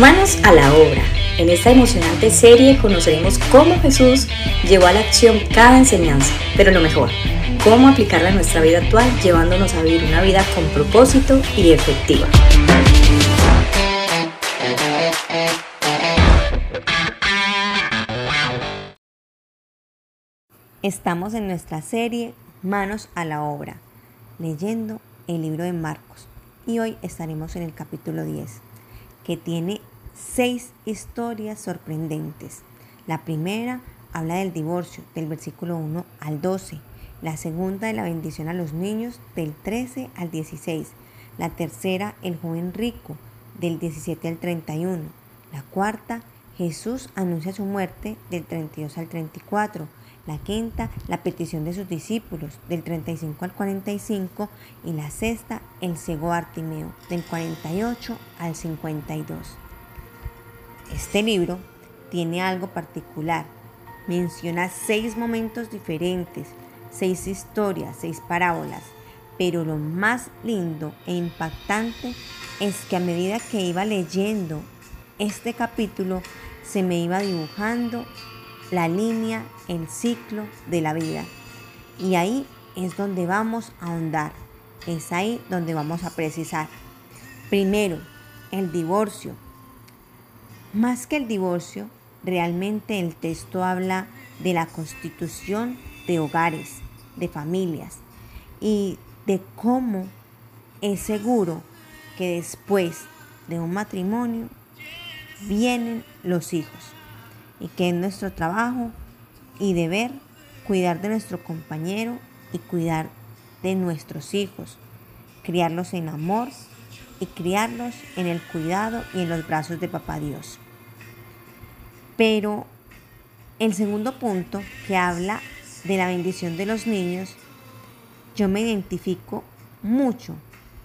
Manos a la obra. En esta emocionante serie conoceremos cómo Jesús llevó a la acción cada enseñanza, pero lo mejor, cómo aplicarla a nuestra vida actual llevándonos a vivir una vida con propósito y efectiva. Estamos en nuestra serie Manos a la obra, leyendo el libro de Marcos y hoy estaremos en el capítulo 10 que tiene seis historias sorprendentes. La primera habla del divorcio, del versículo 1 al 12. La segunda de la bendición a los niños, del 13 al 16. La tercera, el joven rico, del 17 al 31. La cuarta, Jesús anuncia su muerte, del 32 al 34. La quinta, la petición de sus discípulos, del 35 al 45. Y la sexta, el ciego Bartimeo, del 48 al 52. Este libro tiene algo particular. Menciona seis momentos diferentes, seis historias, seis parábolas. Pero lo más lindo e impactante es que a medida que iba leyendo este capítulo, se me iba dibujando la línea, el ciclo de la vida. Y ahí es donde vamos a ahondar, es ahí donde vamos a precisar. Primero, el divorcio. Más que el divorcio, realmente el texto habla de la constitución de hogares, de familias y de cómo es seguro que después de un matrimonio vienen los hijos y que es nuestro trabajo y deber cuidar de nuestro compañero y cuidar de nuestros hijos, criarlos en amor y criarlos en el cuidado y en los brazos de papá Dios. Pero el segundo punto que habla de la bendición de los niños, yo me identifico mucho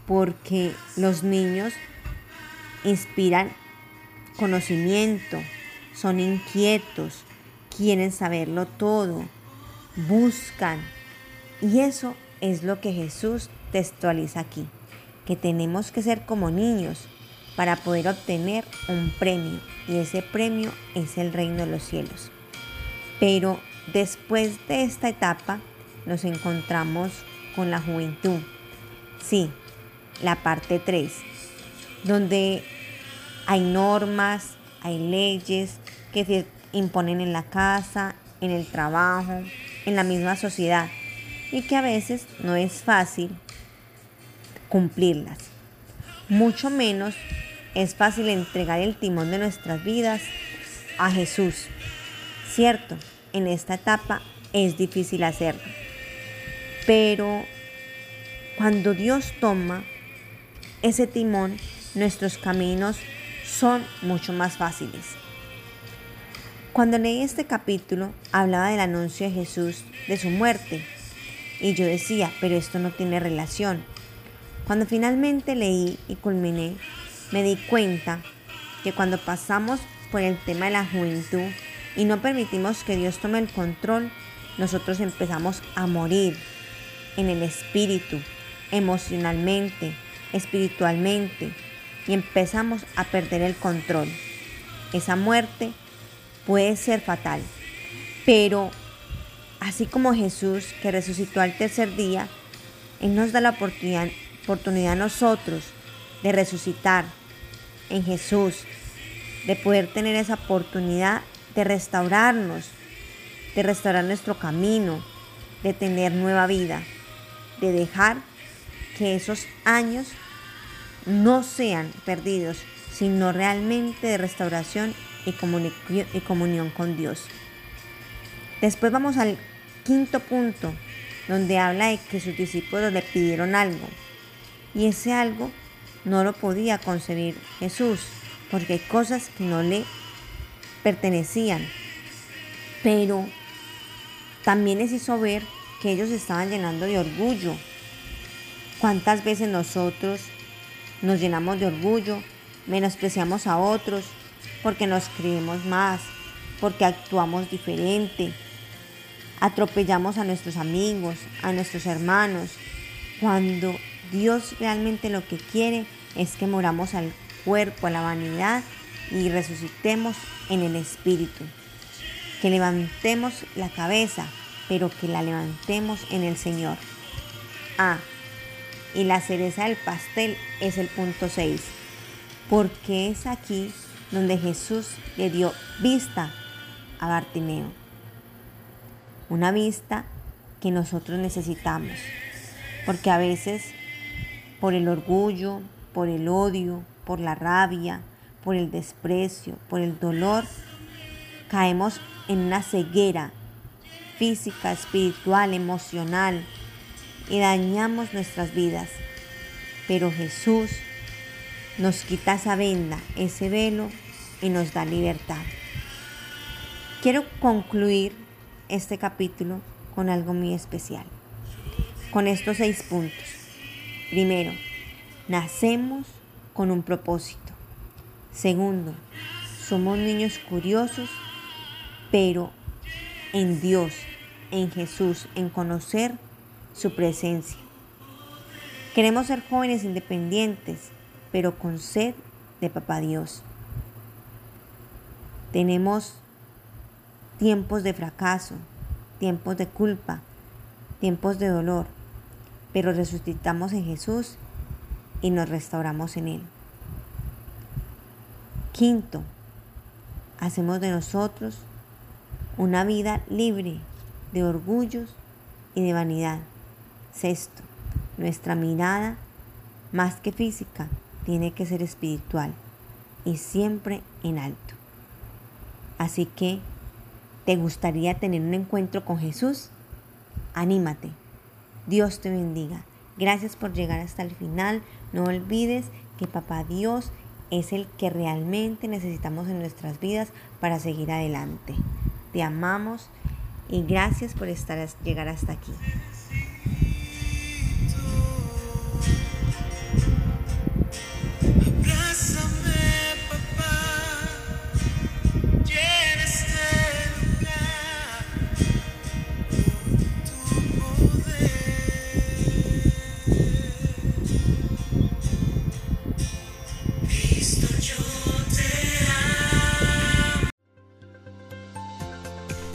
porque los niños inspiran conocimiento, son inquietos, quieren saberlo todo, buscan. Y eso es lo que Jesús textualiza aquí que tenemos que ser como niños para poder obtener un premio y ese premio es el reino de los cielos. Pero después de esta etapa nos encontramos con la juventud. Sí, la parte 3, donde hay normas, hay leyes que se imponen en la casa, en el trabajo, en la misma sociedad y que a veces no es fácil cumplirlas. Mucho menos es fácil entregar el timón de nuestras vidas a Jesús. Cierto, en esta etapa es difícil hacerlo. Pero cuando Dios toma ese timón, nuestros caminos son mucho más fáciles. Cuando leí este capítulo, hablaba del anuncio de Jesús de su muerte. Y yo decía, pero esto no tiene relación. Cuando finalmente leí y culminé, me di cuenta que cuando pasamos por el tema de la juventud y no permitimos que Dios tome el control, nosotros empezamos a morir en el espíritu, emocionalmente, espiritualmente, y empezamos a perder el control. Esa muerte puede ser fatal, pero así como Jesús que resucitó al tercer día, Él nos da la oportunidad oportunidad a nosotros de resucitar en Jesús, de poder tener esa oportunidad de restaurarnos, de restaurar nuestro camino, de tener nueva vida, de dejar que esos años no sean perdidos, sino realmente de restauración y, y comunión con Dios. Después vamos al quinto punto, donde habla de que sus discípulos le pidieron algo. Y ese algo no lo podía concebir Jesús, porque hay cosas que no le pertenecían. Pero también les hizo ver que ellos estaban llenando de orgullo. ¿Cuántas veces nosotros nos llenamos de orgullo, menospreciamos a otros porque nos creemos más, porque actuamos diferente, atropellamos a nuestros amigos, a nuestros hermanos, cuando Dios realmente lo que quiere es que moramos al cuerpo, a la vanidad y resucitemos en el Espíritu. Que levantemos la cabeza, pero que la levantemos en el Señor. Ah, y la cereza del pastel es el punto 6, porque es aquí donde Jesús le dio vista a Bartimeo. Una vista que nosotros necesitamos, porque a veces por el orgullo, por el odio, por la rabia, por el desprecio, por el dolor, caemos en una ceguera física, espiritual, emocional y dañamos nuestras vidas. Pero Jesús nos quita esa venda, ese velo y nos da libertad. Quiero concluir este capítulo con algo muy especial, con estos seis puntos. Primero, nacemos con un propósito. Segundo, somos niños curiosos, pero en Dios, en Jesús, en conocer su presencia. Queremos ser jóvenes independientes, pero con sed de Papá Dios. Tenemos tiempos de fracaso, tiempos de culpa, tiempos de dolor, pero resucitamos en Jesús y nos restauramos en Él. Quinto, hacemos de nosotros una vida libre de orgullos y de vanidad. Sexto, nuestra mirada, más que física, tiene que ser espiritual y siempre en alto. Así que, ¿te gustaría tener un encuentro con Jesús? Anímate. Dios te bendiga. Gracias por llegar hasta el final. No olvides que Papá Dios es el que realmente necesitamos en nuestras vidas para seguir adelante. Te amamos y gracias por estar llegar hasta aquí.